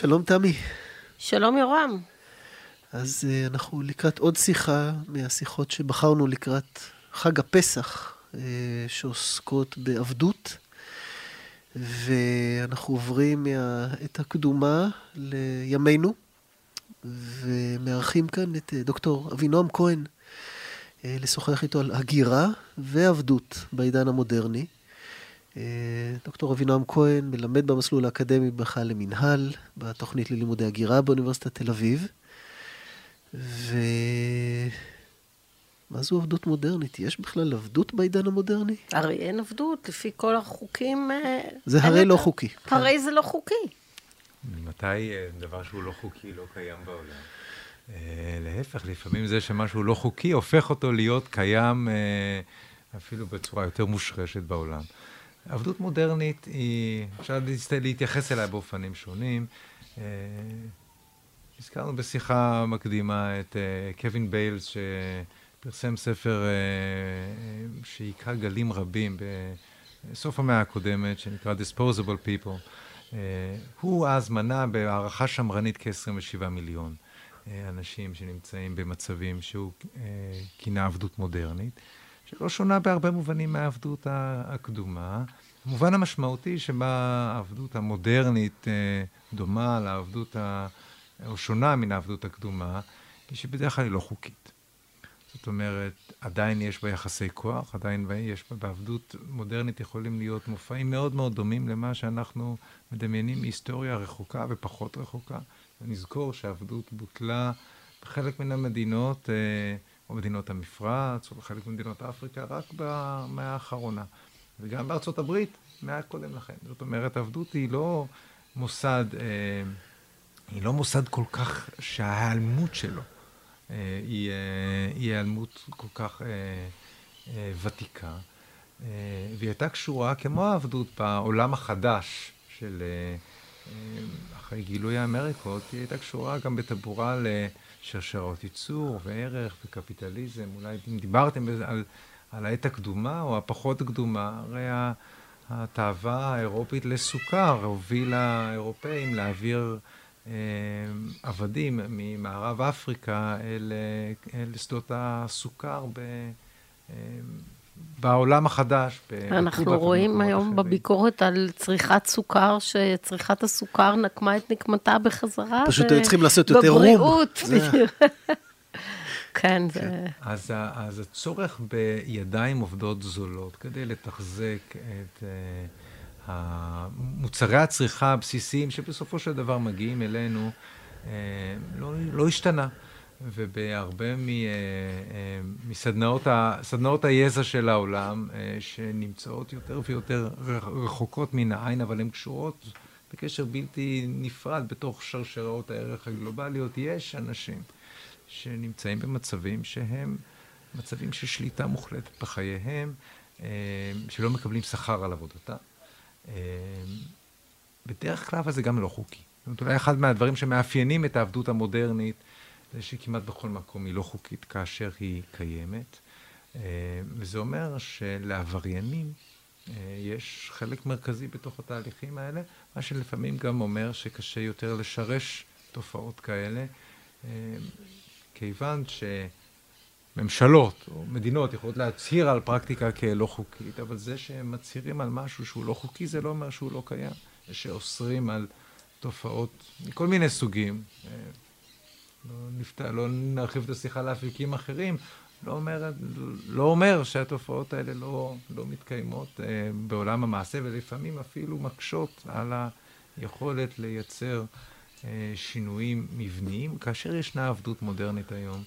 שלום תמי. שלום יורם. אז uh, אנחנו לקראת עוד שיחה מהשיחות שבחרנו לקראת חג הפסח, uh, שעוסקות בעבדות, ואנחנו עוברים מעת הקדומה לימינו, ומארחים כאן את uh, דוקטור אבינועם כהן, uh, לשוחח איתו על הגירה ועבדות בעידן המודרני. דוקטור אבינועם כהן מלמד במסלול האקדמי בכלל למינהל, בתוכנית ללימודי הגירה באוניברסיטת תל אביב. ומה זו עבדות מודרנית? יש בכלל עבדות בעידן המודרני? הרי אין עבדות, לפי כל החוקים... אה, זה הרי לא חוקי. הרי זה לא חוקי. ממתי אה, דבר שהוא לא חוקי לא קיים בעולם? אה, להפך, לפעמים זה שמשהו לא חוקי הופך אותו להיות קיים אפילו בצורה יותר מושרשת בעולם. עבדות מודרנית היא, אפשר להתייחס אליה באופנים שונים. הזכרנו בשיחה מקדימה את uh, קווין ביילס, שפרסם ספר שהיכה גלים רבים בסוף המאה הקודמת, שנקרא Disposable People. הוא אז מנה בהערכה שמרנית כ-27 מיליון אנשים שנמצאים במצבים שהוא כינה עבדות מודרנית, שלא שונה בהרבה מובנים מהעבדות הקדומה. המובן המשמעותי שבה העבדות המודרנית uh, דומה לעבדות ה... או שונה מן העבדות הקדומה, היא שבדרך כלל היא לא חוקית. זאת אומרת, עדיין יש בה יחסי כוח, עדיין יש בה, בעבדות מודרנית יכולים להיות מופעים מאוד מאוד דומים למה שאנחנו מדמיינים מהיסטוריה רחוקה ופחות רחוקה. נזכור שהעבדות בוטלה בחלק מן המדינות, אה, או מדינות המפרץ, או בחלק ממדינות אפריקה, רק במאה האחרונה. וגם בארצות הברית, מעט קודם לכן. זאת אומרת, עבדות היא לא מוסד... אה, היא לא מוסד כל כך שההיעלמות שלו אה, היא, אה, היעלמות כל כך אה, ותיקה. והיא הייתה קשורה, כמו העבדות בעולם החדש של אחרי גילוי האמריקות, היא הייתה קשורה גם בטבורה לשרשרות ייצור וערך וקפיטליזם. אולי אם דיברתם על, על העת הקדומה או הפחות קדומה, הרי התאווה האירופית לסוכר הובילה האירופאים להעביר אה, עבדים ממערב אפריקה אל, אל שדות הסוכר ב, אה, בעולם החדש. אנחנו רואים היום אחרים. בביקורת על צריכת סוכר, שצריכת הסוכר נקמה את נקמתה בחזרה. פשוט היו צריכים לעשות יותר רום. בבריאות. כן, זה... כן. אז, אז הצורך בידיים עובדות זולות כדי לתחזק את... אה, מוצרי הצריכה הבסיסיים שבסופו של דבר מגיעים אלינו, אה, לא, לא השתנה. ובהרבה מ, אה, מסדנאות היזע של העולם, שנמצאות יותר ויותר רחוקות מן העין, אבל הן קשורות בקשר בלתי נפרד בתוך שרשראות הערך הגלובליות, יש אנשים שנמצאים במצבים שהם מצבים של שליטה מוחלטת בחייהם, שלא מקבלים שכר על עבודתם. אמ, בדרך כלל אבל זה גם לא חוקי. זאת אומרת, אולי אחד מהדברים שמאפיינים את העבדות המודרנית, זה שכמעט בכל מקום היא לא חוקית כאשר היא קיימת. אמ, וזה אומר שלעבריינים אה, יש חלק מרכזי בתוך התהליכים האלה, מה שלפעמים גם אומר שקשה יותר לשרש תופעות כאלה, כיוון ש... ממשלות או מדינות יכולות להצהיר על פרקטיקה כלא חוקית, אבל זה שהם מצהירים על משהו שהוא לא חוקי, זה לא אומר שהוא לא קיים. זה שאוסרים על תופעות מכל מיני סוגים, אה, לא, נפתע, לא נרחיב את השיחה לאפיקים אחרים, לא אומר, לא אומר שהתופעות האלה לא, לא מתקיימות אה, בעולם המעשה, ולפעמים אפילו מקשות על היכולת לייצר שינויים מבניים, כאשר ישנה עבדות מודרנית היום.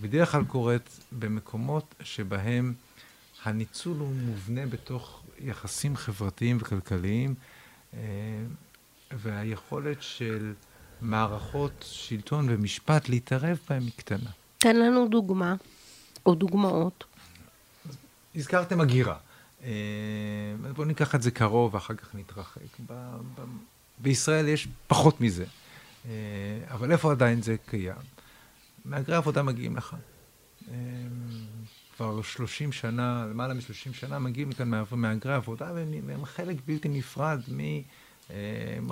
בדרך כלל קורית במקומות שבהם הניצול הוא מובנה בתוך יחסים חברתיים וכלכליים, אה, והיכולת של מערכות שלטון ומשפט להתערב בהם היא קטנה. תן לנו דוגמה, או דוגמאות. הזכרתם הגירה. אה, בואו ניקח את זה קרוב ואחר כך נתרחק. בישראל יש פחות מזה, אה, אבל איפה עדיין זה קיים? מהגרי עבודה מגיעים לכאן. כבר 30 שנה, למעלה מ-30 שנה, מגיעים לכאן מהגרי עבודה, והם חלק בלתי נפרד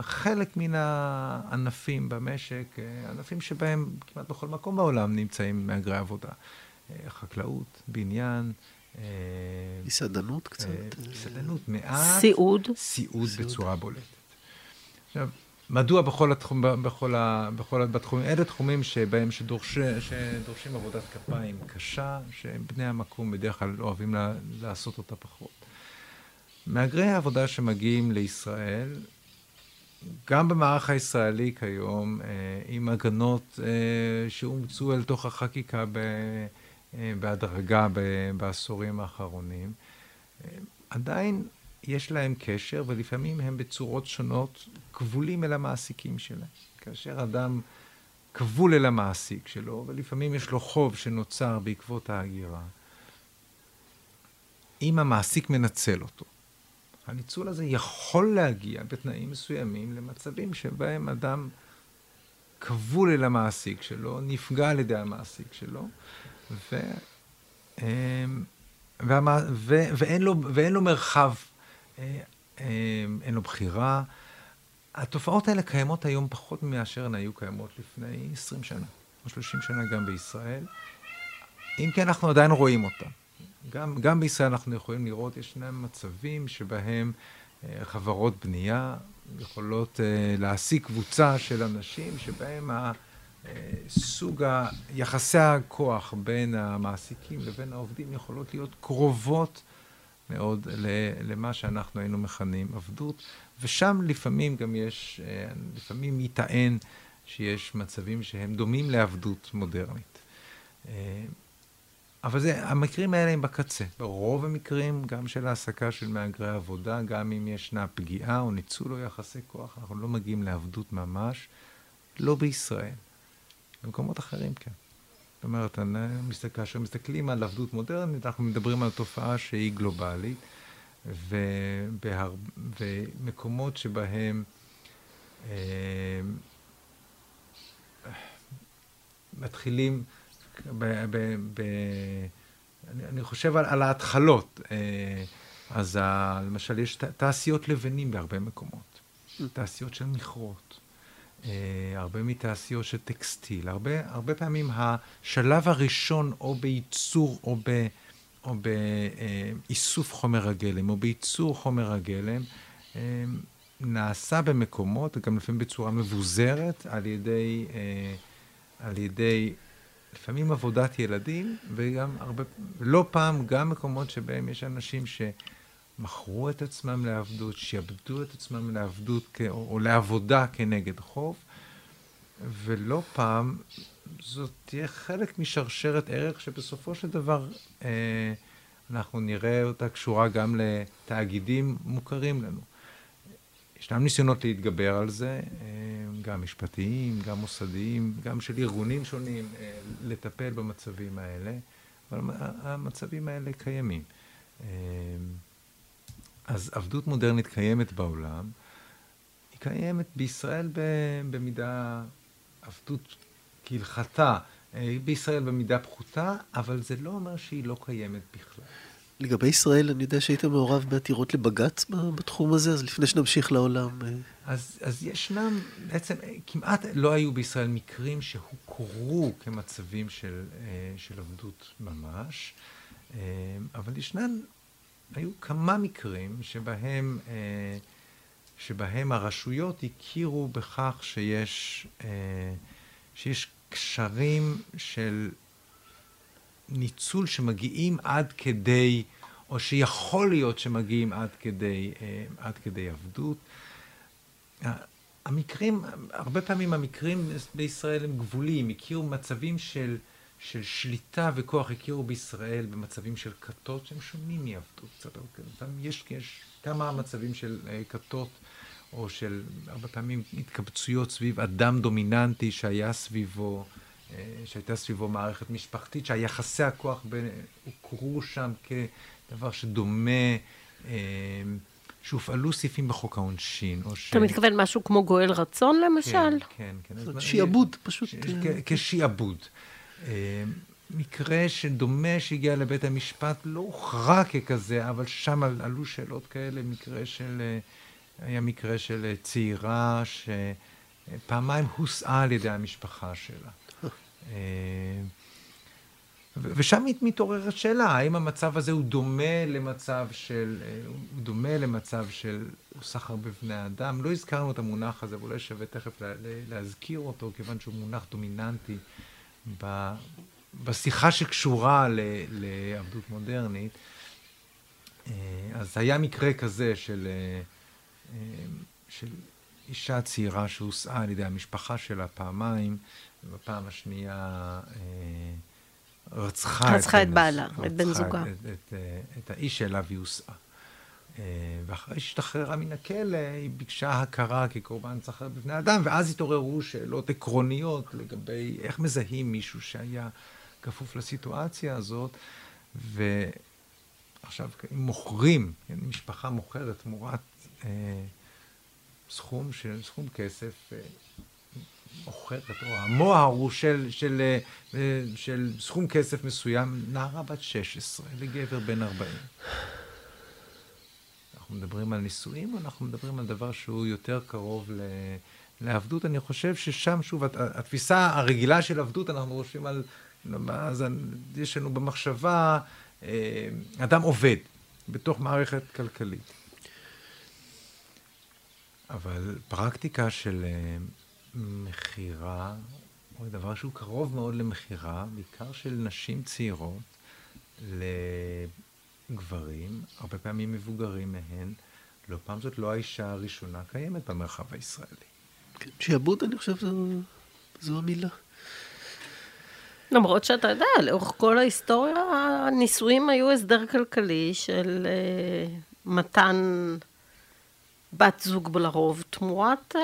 חלק מן הענפים במשק, ענפים שבהם כמעט בכל מקום בעולם נמצאים מהגרי עבודה. חקלאות, בניין. מסעדנות קצת. מסעדנות, מעט. סיעוד. סיעוד בצורה בולטת. עכשיו, מדוע בכל התחום, בכל, ה, בכל בתחומים, אלה תחומים שבהם שדורש, שדורשים עבודת כפיים קשה, שבני המקום בדרך כלל אוהבים לה, לעשות אותה פחות. מהגרי העבודה שמגיעים לישראל, גם במערך הישראלי כיום, אה, עם הגנות אה, שאומצו אל תוך החקיקה ב, אה, בהדרגה בעשורים האחרונים, עדיין יש להם קשר, ולפעמים הם בצורות שונות כבולים אל המעסיקים שלהם. כאשר אדם כבול אל המעסיק שלו, ולפעמים יש לו חוב שנוצר בעקבות ההגירה, אם המעסיק מנצל אותו, הניצול הזה יכול להגיע בתנאים מסוימים למצבים שבהם אדם כבול אל המעסיק שלו, נפגע על ידי המעסיק שלו, ו, אמ, והמה, ו, ואין, לו, ואין לו מרחב, אין לו בחירה. התופעות האלה קיימות היום פחות מאשר הן היו קיימות לפני 20 שנה, או 30 שנה גם בישראל. אם כי אנחנו עדיין רואים אותן. גם, גם בישראל אנחנו יכולים לראות, ישנם מצבים שבהם אה, חברות בנייה יכולות אה, להעסיק קבוצה של אנשים שבהם ה, אה, סוג יחסי הכוח בין המעסיקים לבין העובדים יכולות להיות קרובות מאוד למה שאנחנו היינו מכנים עבדות, ושם לפעמים גם יש, אה, לפעמים ייטען שיש מצבים שהם דומים לעבדות מודרנית. אה, אבל זה, המקרים האלה הם בקצה. ברוב המקרים, גם של העסקה של מהגרי עבודה, גם אם ישנה פגיעה או ניצול או יחסי כוח, אנחנו לא מגיעים לעבדות ממש, לא בישראל. במקומות אחרים כן. זאת אומרת, כאשר מסתכלים על עבדות מודרנית, אנחנו מדברים על תופעה שהיא גלובלית, ובהר... ומקומות שבהם אה, מתחילים ב, ב, ב, אני, אני חושב על, על ההתחלות. אה, אז ה, למשל, יש תעשיות לבנים בהרבה מקומות, תעשיות של מכרות, הרבה מתעשיות של טקסטיל. הרבה, הרבה פעמים השלב הראשון, או בייצור או, ב, או באיסוף חומר הגלם, או בייצור חומר הגלם, אה, נעשה במקומות, גם לפעמים בצורה מבוזרת, על ידי, על ידי לפעמים עבודת ילדים, וגם הרבה, לא פעם גם מקומות שבהם יש אנשים שמכרו את עצמם לעבדות, שעבדו את עצמם לעבדות או, לעבודה כנגד חוב, ולא פעם זאת תהיה חלק משרשרת ערך שבסופו של דבר אה, אנחנו נראה אותה קשורה גם לתאגידים מוכרים לנו. ישנם ניסיונות להתגבר על זה, אה, גם משפטיים, גם מוסדיים, גם של ארגונים שונים, אה, לטפל במצבים האלה, אבל המצבים האלה קיימים. אה, אז עבדות מודרנית קיימת בעולם, היא קיימת בישראל במידה, עבדות כהלכתה, בישראל במידה פחותה, אבל זה לא אומר שהיא לא קיימת בכלל. לגבי ישראל, אני יודע שהיית מעורב בעתירות לבג"ץ בתחום הזה, אז לפני שנמשיך לעולם. אה. אז, אז ישנם, בעצם כמעט לא היו בישראל מקרים שהוכרו כמצבים של, אה, של עבדות ממש, אה, אבל ישנם, היו כמה מקרים שבהם, שבהם הרשויות הכירו בכך שיש, שיש קשרים של ניצול שמגיעים עד כדי, או שיכול להיות שמגיעים עד כדי, אה, עד כדי עבדות. המקרים, הרבה פעמים המקרים בישראל הם גבוליים, הכירו מצבים של, של שליטה וכוח, הכירו בישראל במצבים של כתות שהם שונים מעבדות. קצת, יש, יש כמה מצבים של אה, כתות, או של הרבה פעמים התקבצויות סביב אדם דומיננטי שהיה סביבו. אה, שהייתה סביבו מערכת משפחתית, שהיחסי הכוח בין, הוכרו שם כדבר שדומה, אה, שהופעלו סעיפים בחוק העונשין, או ש... אתה מתכוון משהו כמו גואל רצון, למשל? כן, כן. כן. שיעבוד, פשוט. כשיעבוד. אה, מקרה שדומה שהגיע לבית המשפט לא הוכרע ככזה, אבל שם עלו שאלות כאלה, מקרה של היה מקרה של צעירה שפעמיים הוסעה על ידי המשפחה שלה. ושם מתעוררת שאלה, האם המצב הזה הוא דומה למצב של, הוא דומה למצב של סחר בבני אדם? לא הזכרנו את המונח הזה, ואולי שווה תכף להזכיר אותו, כיוון שהוא מונח דומיננטי ב, בשיחה שקשורה ל, לעבדות מודרנית. אז היה מקרה כזה של, של אישה צעירה שהוסעה על ידי המשפחה שלה פעמיים, ובפעם השנייה רצחה, רצחה את, את בעלה, את בן זוגה. את, את, את האיש שאליו היא הוסעה. ואחרי שהשתחררה מן הכלא, היא ביקשה הכרה כקורבן סחר בבני אדם, ואז התעוררו שאלות עקרוניות לגבי איך מזהים מישהו שהיה כפוף לסיטואציה הזאת, ועכשיו, אם מוכרים, משפחה מוכרת תמורת אה, סכום, של, סכום כסף, אה, מוכרת, או המוהר הוא של, של, של, של סכום כסף מסוים, נערה בת 16 לגבר בן 40. אנחנו מדברים על נישואים, אנחנו מדברים על דבר שהוא יותר קרוב ל... לעבדות, אני חושב ששם, שוב, התפיסה הרגילה של עבדות, אנחנו חושבים על, אז יש לנו במחשבה, אה, אדם עובד בתוך מערכת כלכלית. אבל פרקטיקה של אה, מכירה, או דבר שהוא קרוב מאוד למכירה, בעיקר של נשים צעירות, לגברים, הרבה פעמים מבוגרים מהן, לא פעם זאת לא האישה הראשונה קיימת במרחב הישראלי. כן, שיעבוד, אני חושב, זו, זו המילה. למרות שאתה יודע, לאורך כל ההיסטוריה, הנישואים היו הסדר כלכלי של uh, מתן בת זוג לרוב תמורת uh,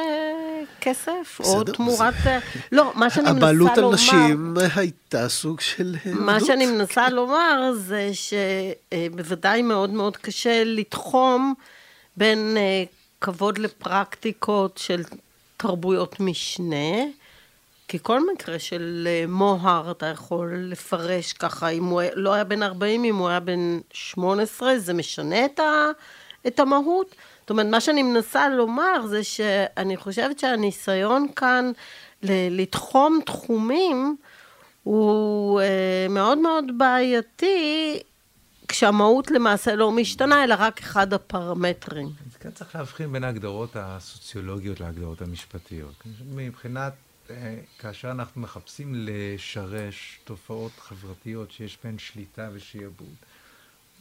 כסף, בסדר, או תמורת... Uh, לא, מה שאני מנסה לומר... הבעלות על נשים הייתה סוג של עדות. מה שאני מנסה לומר זה שבוודאי מאוד מאוד קשה לתחום בין uh, כבוד לפרקטיקות של תרבויות משנה, כי כל מקרה של מוהר אתה יכול לפרש ככה, אם הוא לא היה בן 40, אם הוא היה בן 18, זה משנה את, ה, את המהות. זאת אומרת, מה שאני מנסה לומר זה שאני חושבת שהניסיון כאן לתחום תחומים הוא אה, מאוד מאוד בעייתי, כשהמהות למעשה לא משתנה, אלא רק אחד הפרמטרים. אז כאן צריך להבחין בין ההגדרות הסוציולוגיות להגדרות המשפטיות. מבחינת, אה, כאשר אנחנו מחפשים לשרש תופעות חברתיות שיש בהן שליטה ושיעבוד,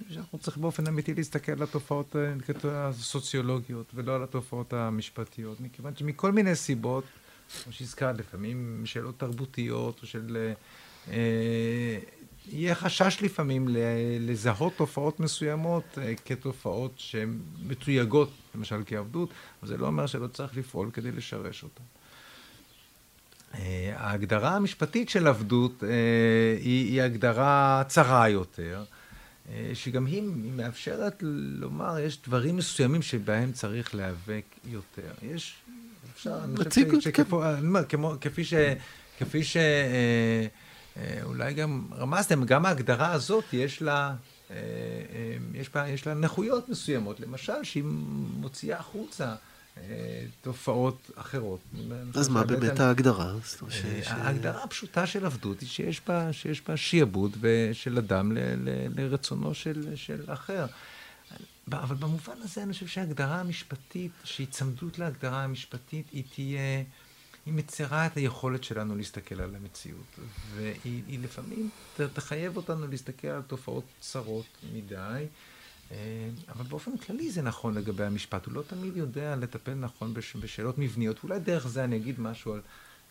שאנחנו צריכים באופן אמיתי להסתכל על התופעות אה, הסוציולוגיות ולא על התופעות המשפטיות, מכיוון שמכל מיני סיבות, כמו שהזכרת, לפעמים שאלות תרבותיות, או של... אה, יהיה חשש לפעמים לזהות תופעות מסוימות אה, כתופעות שהן מתויגות, למשל כעבדות, אבל זה לא אומר שלא צריך לפעול כדי לשרש אותן. אה, ההגדרה המשפטית של עבדות אה, היא, היא הגדרה צרה יותר. אה, שגם היא מאפשרת לומר, יש דברים מסוימים שבהם צריך להיאבק יותר. יש, אפשר, אני חושב שכפי כפי ש... כפי ש... אה, אה, אולי גם רמזתם, גם ההגדרה הזאת יש לה, יש יש לה נכויות מסוימות. למשל, שהיא מוציאה החוצה תופעות אחרות. אז מה באמת ההגדרה? ההגדרה הפשוטה של עבדות היא שיש בה, שיש בה שיעבוד של אדם ל, ל, לרצונו של, של אחר. אבל במובן הזה אני חושב שההגדרה המשפטית, שהיצמדות להגדרה המשפטית, היא תהיה, היא מצרה את היכולת שלנו להסתכל על המציאות. והיא לפעמים תחייב אותנו להסתכל על תופעות צרות מדי. אה, אבל באופן כללי זה נכון לגבי המשפט, הוא לא תמיד יודע לטפל נכון בש, בשאלות מבניות, ואולי דרך זה אני אגיד משהו על,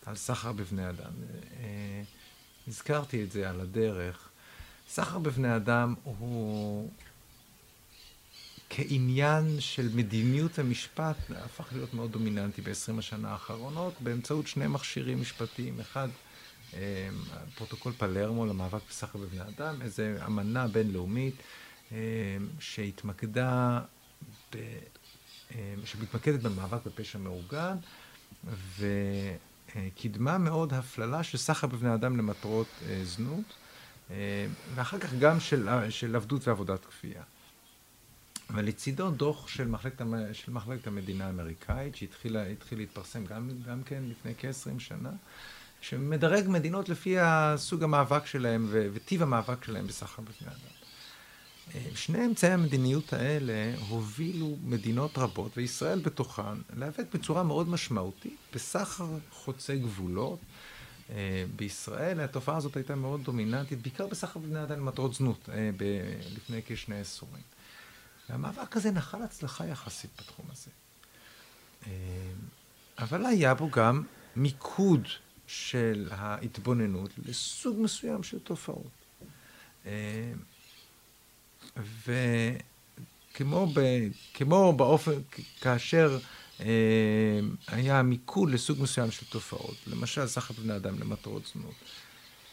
על סחר בבני אדם. אה, הזכרתי את זה על הדרך. סחר בבני אדם הוא כעניין של מדיניות המשפט הפך להיות מאוד דומיננטי ב-20 השנה האחרונות באמצעות שני מכשירים משפטיים. אחד, אה, פרוטוקול פלרמו למאבק בסחר בבני אדם, איזו אמנה בינלאומית שהתמקדה, ב, אה, שמתמקדת במאבק בפשע מאורגן, וקידמה מאוד הפללה של סחר בבני אדם למטרות אה, זנות, ואחר כך גם של, של עבדות ועבודת כפייה. אבל לצידו דוח של מחלקת, של מחלקת המדינה האמריקאית, שהתחיל להתפרסם גם, גם כן לפני כ-20 שנה, שמדרג מדינות לפי הסוג המאבק שלהם וטיב המאבק שלהם בסחר בבני אדם. שני אמצעי המדיניות האלה הובילו מדינות רבות, וישראל בתוכן, להיאבק בצורה מאוד משמעותית בסחר חוצה גבולות. אה, בישראל התופעה הזאת הייתה מאוד דומיננטית, בעיקר בסחר בבני אדם למטרות זנות, אה, ב- לפני כשני עשורים. והמאבק הזה נחל הצלחה יחסית בתחום הזה. אה, אבל היה בו גם מיקוד של ההתבוננות לסוג מסוים של תופעות. וכמו ב, כמו באופן, כאשר אה, היה מיקוד לסוג מסוים של תופעות, למשל סחר בבני אדם למטרות זנות,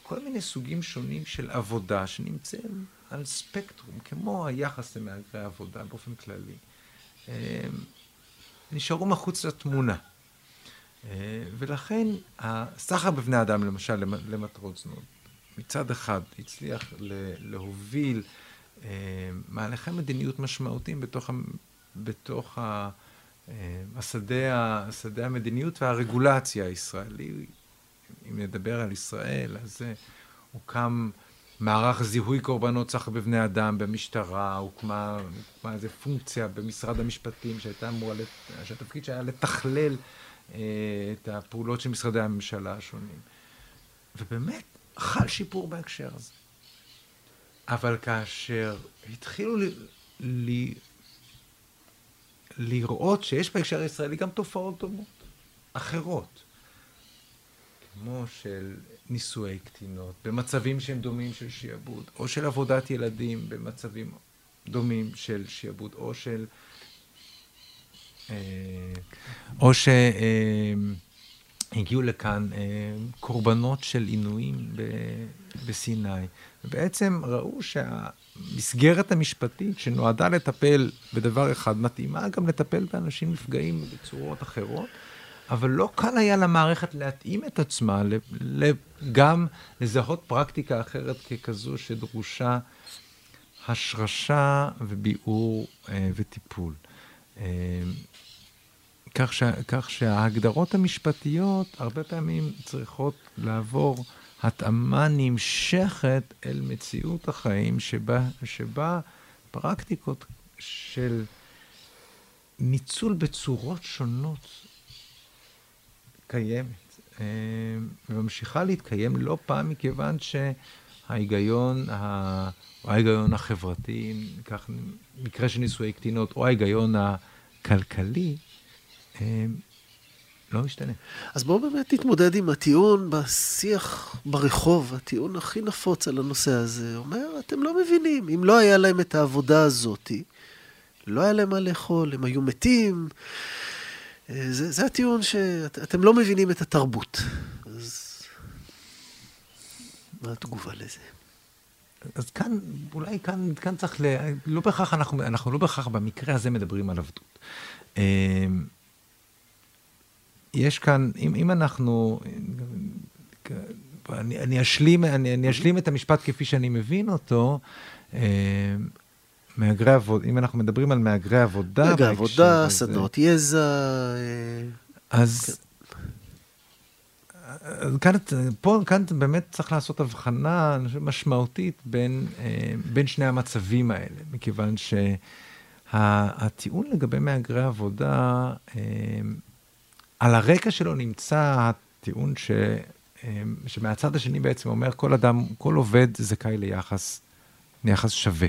כל מיני סוגים שונים של עבודה שנמצאים על ספקטרום, כמו היחס למהגרי עבודה באופן כללי, אה, נשארו מחוץ לתמונה. אה, ולכן הסחר בבני אדם, למשל, למטרות זנות, מצד אחד הצליח להוביל מהלכי מדיניות משמעותיים בתוך, בתוך ה, אה, השדה, השדה המדיניות והרגולציה הישראלי. אם נדבר על ישראל, אז הוקם מערך זיהוי קורבנות סחר בבני אדם במשטרה, הוקמה, הוקמה איזו פונקציה במשרד המשפטים שהייתה אמורה, שהתפקיד שהיה לתכלל אה, את הפעולות של משרדי הממשלה השונים. ובאמת, חל שיפור בהקשר הזה. אבל כאשר התחילו ל... ל... לראות שיש בהקשר הישראלי גם תופעות דומות, אחרות, כמו של נישואי קטינות, במצבים שהם דומים של שיעבוד, או של עבודת ילדים במצבים דומים של שיעבוד, או של... אה, או ש... הגיעו לכאן אה, קורבנות של עינויים בסיני. ובעצם ראו שהמסגרת המשפטית שנועדה לטפל בדבר אחד, מתאימה גם לטפל באנשים נפגעים בצורות אחרות, אבל לא קל היה למערכת להתאים את עצמה גם לזהות פרקטיקה אחרת ככזו שדרושה השרשה וביעור אה, וטיפול. אה, כך, ש, כך שההגדרות המשפטיות הרבה פעמים צריכות לעבור התאמה נמשכת אל מציאות החיים שבה, שבה פרקטיקות של ניצול בצורות שונות קיימת, אה, וממשיכה להתקיים לא פעם מכיוון שההיגיון, או ההיגיון החברתי, ניקח מקרה של נישואי קטינות, או ההיגיון הכלכלי, לא משתנה. אז בואו באמת תתמודד עם הטיעון בשיח ברחוב, הטיעון הכי נפוץ על הנושא הזה. אומר, אתם לא מבינים, אם לא היה להם את העבודה הזאתי, לא היה להם מה לאכול, הם היו מתים. אה, זה, זה הטיעון שאתם לא מבינים את התרבות. אז מה התגובה לזה? אז כאן, אולי כאן, כאן צריך ל... לא בהכרח, אנחנו, אנחנו לא בהכרח במקרה הזה מדברים על עבדות. יש כאן, אם, אם אנחנו, אני, אני, אשלים, אני, אני אשלים את המשפט כפי שאני מבין אותו, אה, מהגרי עבודה, אם אנחנו מדברים על מהגרי עבודה, מהגרי עבודה, סדנות יזע. אה, אז, אז כאן, פה, כאן באמת צריך לעשות הבחנה משמעותית בין, אה, בין שני המצבים האלה, מכיוון שהטיעון לגבי מהגרי עבודה, על הרקע שלו נמצא הטיעון ש... אמ, שמהצד השני בעצם אומר, כל אדם, כל עובד זכאי ליחס, ליחס שווה.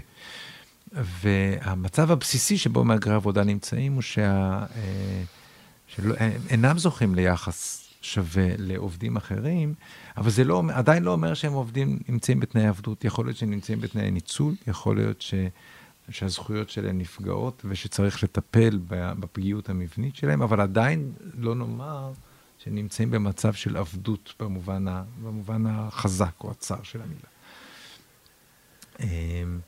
והמצב הבסיסי שבו מהגרי עבודה נמצאים הוא שה... אה, שאינם זוכים ליחס שווה לעובדים אחרים, אבל זה לא, עדיין לא אומר שהם עובדים, נמצאים בתנאי עבדות. יכול להיות שהם נמצאים בתנאי ניצול, יכול להיות ש... שהזכויות שלהם נפגעות ושצריך לטפל בפגיעות המבנית שלהם, אבל עדיין לא נאמר שנמצאים במצב של עבדות במובן, ה, במובן החזק או הצר של המילה. אמ,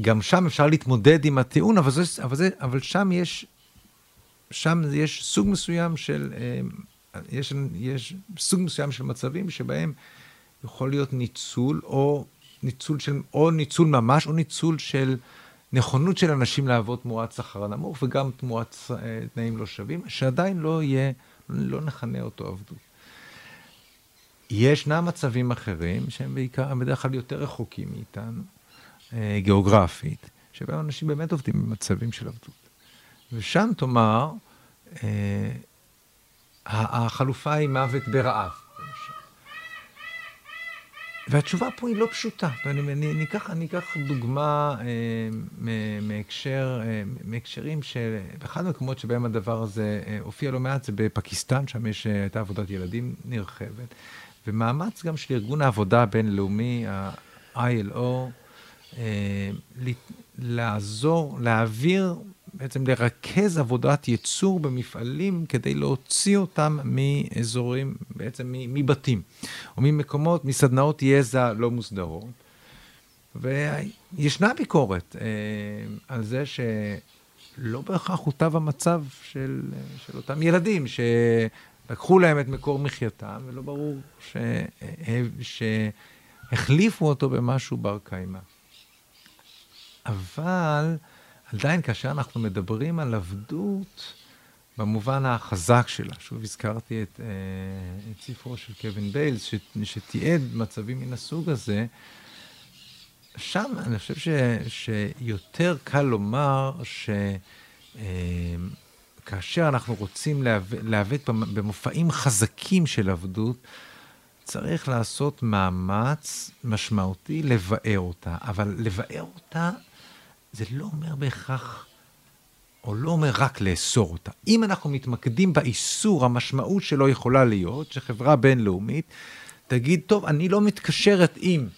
גם שם אפשר להתמודד עם הטיעון, אבל, זה, אבל, זה, אבל שם יש, שם יש סוג מסוים של, אמ, יש, יש סוג מסוים של מצבים שבהם יכול להיות ניצול או ניצול של, או ניצול ממש, או ניצול של נכונות של אנשים לעבוד תמורת שכר נמוך וגם תמורת אה, תנאים לא שווים, שעדיין לא יהיה, לא נכנה אותו עבדות. ישנם מצבים אחרים שהם בעיקר, בדרך כלל יותר רחוקים מאיתנו, אה, גיאוגרפית, שבהם אנשים באמת עובדים במצבים של עבדות. ושם תאמר, אה, החלופה היא מוות ברעב. והתשובה פה היא לא פשוטה. אני, אני, אני, אקח, אני אקח דוגמה אה, מהקשר, אה, מהקשרים שבאחד המקומות שבהם הדבר הזה אה, הופיע לא מעט זה בפקיסטן, שם יש, אה, הייתה עבודת ילדים נרחבת, ומאמץ גם של ארגון העבודה הבינלאומי, ה-ILO, אה, לעזור, להעביר בעצם לרכז עבודת ייצור במפעלים כדי להוציא אותם מאזורים, בעצם מבתים, או ממקומות, מסדנאות יזע לא מוסדרות. וישנה ביקורת אה, על זה שלא בהכרח הוטב המצב של, של אותם ילדים, שלקחו להם את מקור מחייתם, ולא ברור ש, שהחליפו אותו במשהו בר קיימא. אבל עדיין כאשר אנחנו מדברים על עבדות, במובן החזק שלה, שוב הזכרתי את, אה, את ספרו של קווין ביילס, ש, שתיעד מצבים מן הסוג הזה, שם אני חושב ש, שיותר קל לומר שכאשר אה, אנחנו רוצים להיאבק במופעים חזקים של עבדות, צריך לעשות מאמץ משמעותי לבאר אותה, אבל לבאר אותה זה לא אומר בהכרח, או לא אומר רק לאסור אותה. אם אנחנו מתמקדים באיסור, המשמעות שלו יכולה להיות שחברה בינלאומית תגיד, טוב, אני לא מתקשרת עם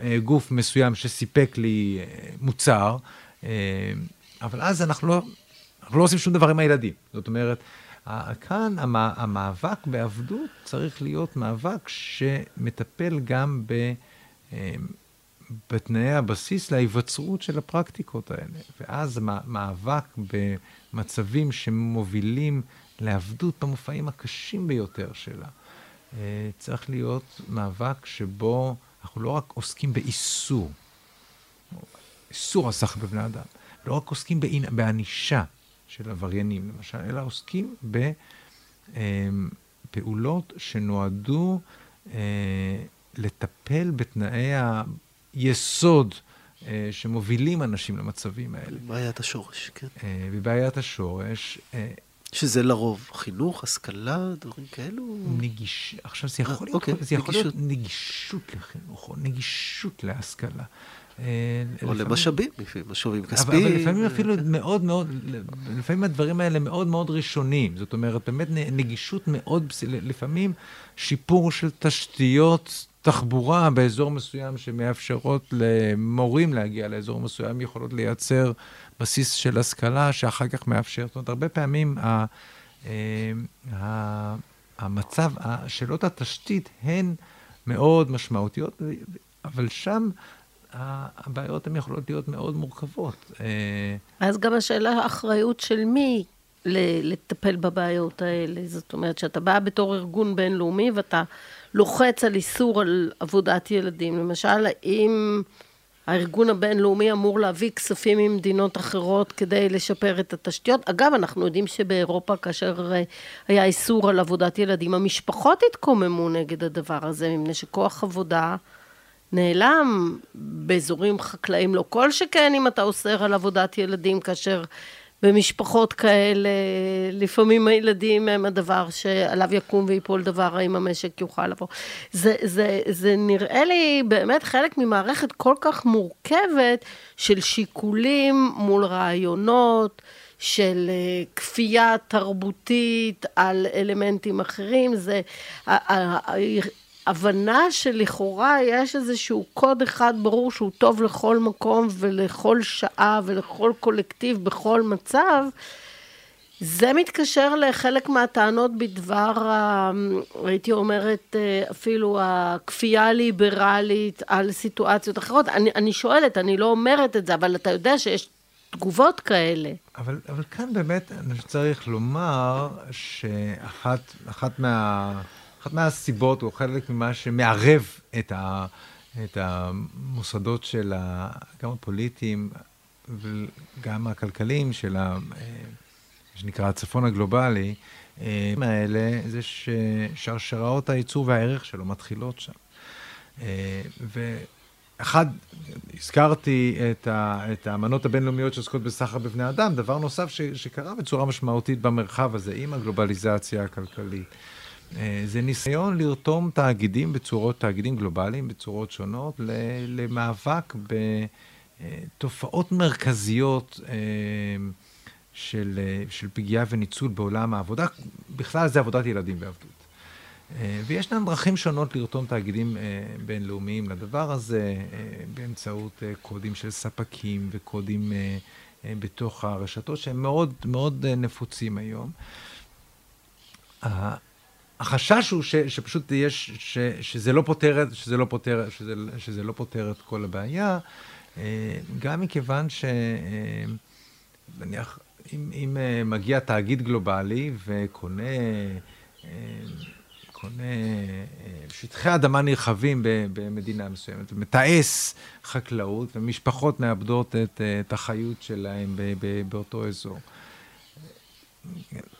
אה, גוף מסוים שסיפק לי אה, מוצר, אה, אבל אז אנחנו לא, אנחנו לא עושים שום דבר עם הילדים. זאת אומרת, כאן המאבק בעבדות צריך להיות מאבק שמטפל גם ב... בתנאי הבסיס להיווצרות של הפרקטיקות האלה. ואז מאבק במצבים שמובילים לעבדות במופעים הקשים ביותר שלה, אה, צריך להיות מאבק שבו אנחנו לא רק עוסקים באיסור, איסור הסחר בבני אדם, לא רק עוסקים בענישה של עבריינים, למשל, אלא עוסקים בפעולות אה, שנועדו אה, לטפל בתנאי יסוד אה, שמובילים אנשים למצבים האלה. בעיית השורש, כן. אה, בבעיית השורש. אה, שזה לרוב חינוך, השכלה, דברים כאלו? נגיש... עכשיו, זה יכול, להיות, אוקיי, זה יכול להיות נגישות לחינוך, או נגישות להשכלה. או לפעמים, למשאבים, משאבים כספיים. אבל, אבל לפעמים אפילו מאוד מאוד, לפעמים הדברים האלה מאוד מאוד ראשונים. זאת אומרת, באמת נגישות מאוד, לפעמים שיפור של תשתיות תחבורה באזור מסוים שמאפשרות למורים להגיע לאזור מסוים, יכולות לייצר בסיס של השכלה שאחר כך מאפשר. זאת אומרת, הרבה פעמים ה, אה, ה, המצב, שאלות התשתית הן מאוד משמעותיות, אבל שם הבעיות הן יכולות להיות מאוד מורכבות. אה, אז גם השאלה, האחריות של מי לטפל בבעיות האלה. זאת אומרת, שאתה בא בתור ארגון בינלאומי ואתה לוחץ על איסור על עבודת ילדים. למשל, האם הארגון הבינלאומי אמור להביא כספים ממדינות אחרות כדי לשפר את התשתיות? אגב, אנחנו יודעים שבאירופה, כאשר אה, היה איסור על עבודת ילדים, המשפחות התקוממו נגד הדבר הזה, מפני שכוח עבודה... נעלם באזורים חקלאיים, לא כל שכן אם אתה אוסר על עבודת ילדים כאשר במשפחות כאלה, לפעמים הילדים הם הדבר שעליו יקום ויפול דבר, האם המשק יוכל לבוא. זה, זה, זה נראה לי באמת חלק ממערכת כל כך מורכבת של שיקולים מול רעיונות, של אה, כפייה תרבותית על אלמנטים אחרים. זה, הבנה שלכאורה יש איזשהו קוד אחד ברור שהוא טוב לכל מקום ולכל שעה ולכל קולקטיב בכל מצב, זה מתקשר לחלק מהטענות בדבר, הייתי אומרת, אפילו הכפייה הליברלית על סיטואציות אחרות. אני, אני שואלת, אני לא אומרת את זה, אבל אתה יודע שיש תגובות כאלה. אבל, אבל כאן באמת אני צריך לומר שאחת מה... אחת מהסיבות, או חלק ממה שמערב את, ה, את המוסדות של ה, גם הפוליטיים, וגם הכלכליים של ה... מה שנקרא הצפון הגלובלי, האלה זה ששרשראות הייצור והערך שלו מתחילות שם. ואחד, הזכרתי את, ה, את האמנות הבינלאומיות שעוסקות בסחר בבני אדם, דבר נוסף ש, שקרה בצורה משמעותית במרחב הזה עם הגלובליזציה הכלכלית. זה ניסיון לרתום תאגידים בצורות, תאגידים גלובליים בצורות שונות, למאבק בתופעות מרכזיות של, של פגיעה וניצול בעולם העבודה, בכלל זה עבודת ילדים ועבדות. וישנן דרכים שונות לרתום תאגידים בינלאומיים לדבר הזה, באמצעות קודים של ספקים וקודים בתוך הרשתות, שהם מאוד מאוד נפוצים היום. החשש הוא ש, שפשוט יש, ש, שזה לא פותר, שזה לא פותר, שזה, שזה לא פותר את כל הבעיה, גם מכיוון ש... נניח, אם, אם מגיע תאגיד גלובלי וקונה קונה שטחי אדמה נרחבים במדינה מסוימת, ומתעש חקלאות, ומשפחות מאבדות את, את החיות שלהם באותו אזור.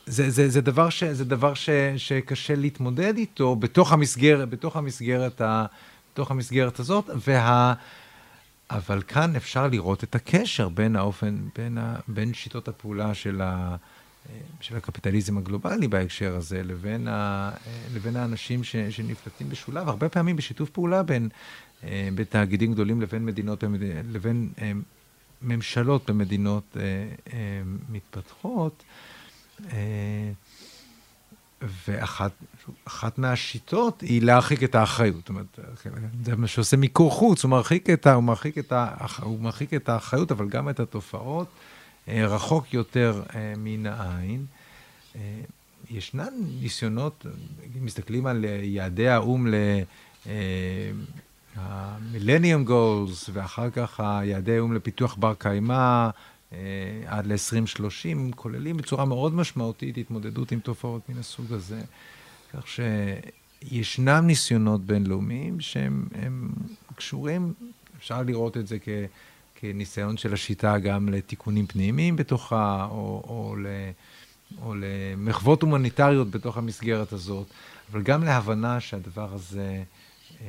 זה, זה, זה דבר, ש, זה דבר ש, שקשה להתמודד איתו בתוך המסגרת, בתוך המסגרת, ה, בתוך המסגרת הזאת, וה, אבל כאן אפשר לראות את הקשר בין האופן, בין, ה, בין שיטות הפעולה של, ה, של הקפיטליזם הגלובלי בהקשר הזה, לבין, ה, לבין האנשים ש, שנפלטים בשוליו, הרבה פעמים בשיתוף פעולה בין, בין תאגידים גדולים לבין מדינות, לבין ממשלות במדינות מתפתחות. ואחת מהשיטות היא להרחיק את האחריות. זאת אומרת, זה מה שעושה מיקור חוץ, הוא מרחיק את, הוא מרחיק את, ה, הוא מרחיק את האחריות, אבל גם את התופעות, אה, רחוק יותר אה, מן העין. אה, ישנן ניסיונות, אם מסתכלים על יעדי האו"ם ל... ה-Millennium Goals, ואחר כך היעדי האו"ם לפיתוח בר קיימא, אה, עד ל-2030, כוללים בצורה מאוד משמעותית התמודדות עם תופעות מן הסוג הזה. כך שישנם ניסיונות בינלאומיים שהם קשורים, אפשר לראות את זה כ, כניסיון של השיטה גם לתיקונים פנימיים בתוכה, או, או, ל, או למחוות הומניטריות בתוך המסגרת הזאת, אבל גם להבנה שהדבר הזה, אה,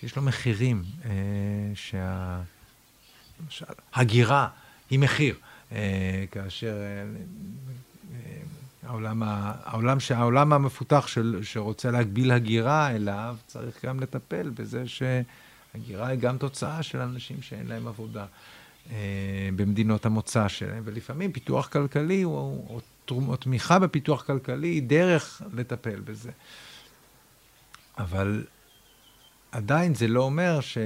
שיש לו מחירים, אה, שה... למשל, הגירה היא מחיר. אה, כאשר אה, אה, העולם, העולם, העולם המפותח של, שרוצה להגביל הגירה אליו, צריך גם לטפל בזה שהגירה היא גם תוצאה של אנשים שאין להם עבודה במדינות המוצא שלהם, ולפעמים פיתוח כלכלי או, או, או תמיכה בפיתוח כלכלי היא דרך לטפל בזה. אבל עדיין זה לא אומר ש...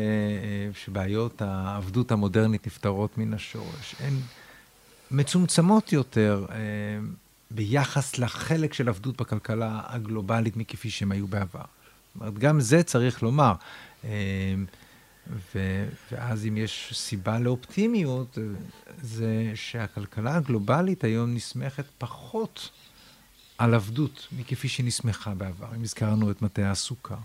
שבעיות העבדות המודרנית נפתרות מן השורש. הן מצומצמות יותר אה, ביחס לחלק של עבדות בכלכלה הגלובלית מכפי שהם היו בעבר. זאת אומרת, גם זה צריך לומר. אה, ו... ואז אם יש סיבה לאופטימיות, זה שהכלכלה הגלובלית היום נסמכת פחות על עבדות מכפי שהיא נסמכה בעבר. אם הזכרנו את מטה הסוכר.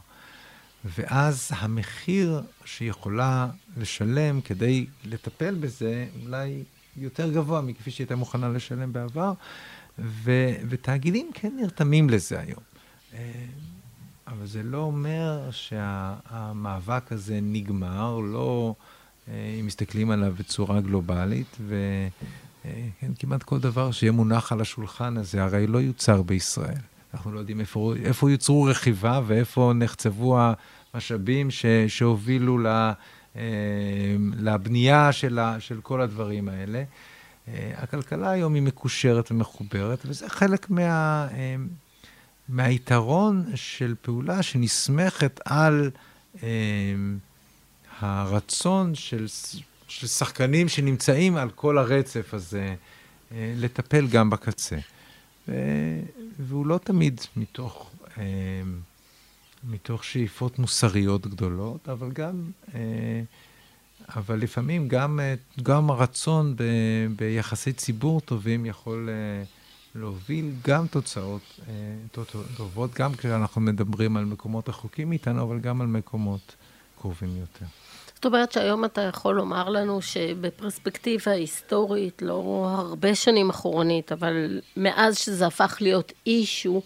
ואז המחיר שיכולה לשלם כדי לטפל בזה, אולי יותר גבוה מכפי שהיא הייתה מוכנה לשלם בעבר, ו- ותאגידים כן נרתמים לזה היום. אה, אבל זה לא אומר שהמאבק שה- הזה נגמר, לא אה, אם מסתכלים עליו בצורה גלובלית, וכן, כמעט כל דבר שיהיה מונח על השולחן הזה, הרי לא יוצר בישראל. אנחנו לא יודעים איפה, איפה יוצרו רכיבה ואיפה נחצבו המשאבים ש, שהובילו ל, אה, לבנייה של, ה, של כל הדברים האלה. אה, הכלכלה היום היא מקושרת ומחוברת, וזה חלק מה, אה, מהיתרון של פעולה שנסמכת על הרצון של, של שחקנים שנמצאים על כל הרצף הזה, לטפל גם בקצה. והוא לא תמיד מתוך, אה, מתוך שאיפות מוסריות גדולות, אבל גם, אה, אבל לפעמים גם, אה, גם הרצון ב, ביחסי ציבור טובים יכול להוביל גם תוצאות טובות, גם כשאנחנו מדברים על מקומות רחוקים מאיתנו, אבל גם על מקומות קרובים יותר. זאת אומרת שהיום אתה יכול לומר לנו שבפרספקטיבה היסטורית, לא הרבה שנים אחורנית, אבל מאז שזה הפך להיות אישו,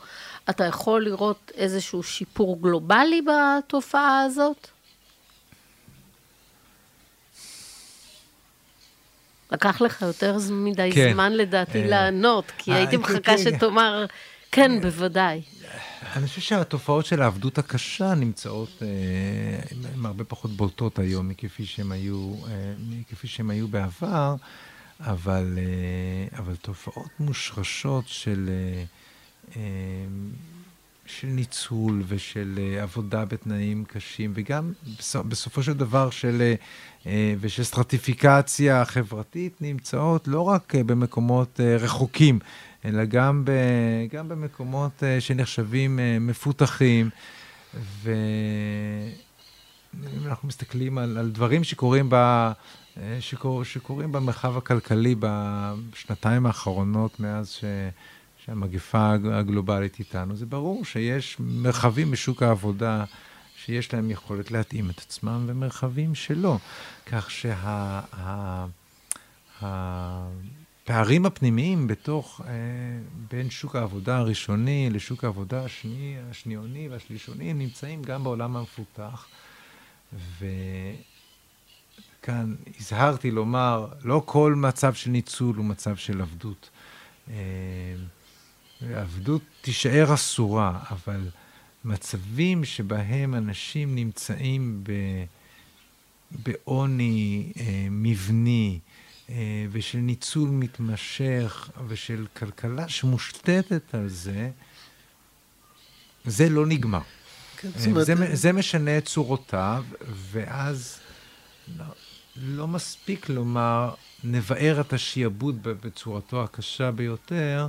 אתה יכול לראות איזשהו שיפור גלובלי בתופעה הזאת? לקח לך יותר מדי כן. זמן לדעתי אה, לענות, כי אה, הייתי מחכה כן, כן. שתאמר, כן, בוודאי. אני חושב שהתופעות של העבדות הקשה נמצאות, אה, הן הרבה פחות בולטות היום מכפי שהן היו, מכפי שהן היו בעבר, אבל, אבל תופעות מושרשות של... של ניצול ושל עבודה בתנאים קשים, וגם בסופו של דבר של, ושל סטרטיפיקציה חברתית נמצאות לא רק במקומות רחוקים, אלא גם, ב, גם במקומות uh, שנחשבים uh, מפותחים. ואם אנחנו מסתכלים על, על דברים שקורים, ב, שקור, שקורים במרחב הכלכלי בשנתיים האחרונות מאז ש... שהמגפה הגלובלית איתנו, זה ברור שיש מרחבים בשוק העבודה שיש להם יכולת להתאים את עצמם ומרחבים שלא. כך שהפערים שה, הפנימיים בתוך, אה, בין שוק העבודה הראשוני לשוק העבודה השני, השניוני והשלישוני נמצאים גם בעולם המפותח. וכאן הזהרתי לומר, לא כל מצב של ניצול הוא מצב של עבדות. אה, עבדות תישאר אסורה, אבל מצבים שבהם אנשים נמצאים ב, בעוני אה, מבני אה, ושל ניצול מתמשך ושל כלכלה שמושתתת על זה, זה לא נגמר. כן, אה, זה, זה משנה את צורותיו, ואז לא, לא מספיק לומר, נבער את השיעבוד בצורתו הקשה ביותר,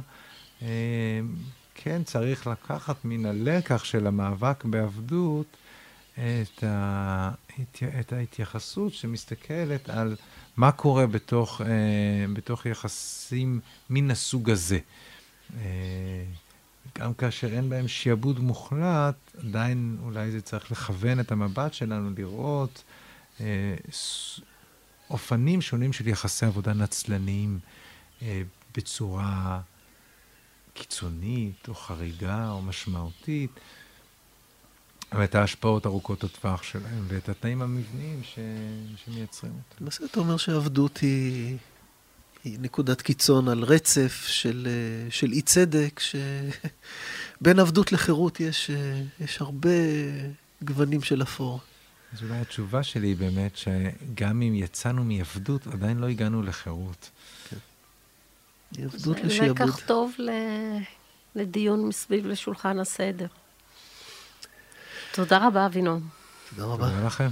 כן צריך לקחת מן הלקח של המאבק בעבדות את, ה, את ההתייחסות שמסתכלת על מה קורה בתוך, אה, בתוך יחסים מן הסוג הזה. אה, גם כאשר אין בהם שיעבוד מוחלט, עדיין אולי זה צריך לכוון את המבט שלנו לראות אה, אופנים שונים של יחסי עבודה נצלניים בצורה קיצונית או חריגה או משמעותית, ואת ההשפעות ארוכות הטווח שלהם ואת התנאים המבניים ש... שמייצרים אותם. למעשה אתה אומר שעבדות היא, היא נקודת קיצון על רצף של, של אי צדק, שבין עבדות לחירות יש, יש הרבה גוונים של אפור. אז אולי התשובה שלי היא באמת שגם אם יצאנו מעבדות, עדיין לא הגענו לחירות. עבדות לשיעבוד. זה לקח טוב ל... לדיון מסביב לשולחן הסדר. תודה רבה, אבינום. תודה רבה. תודה לכם.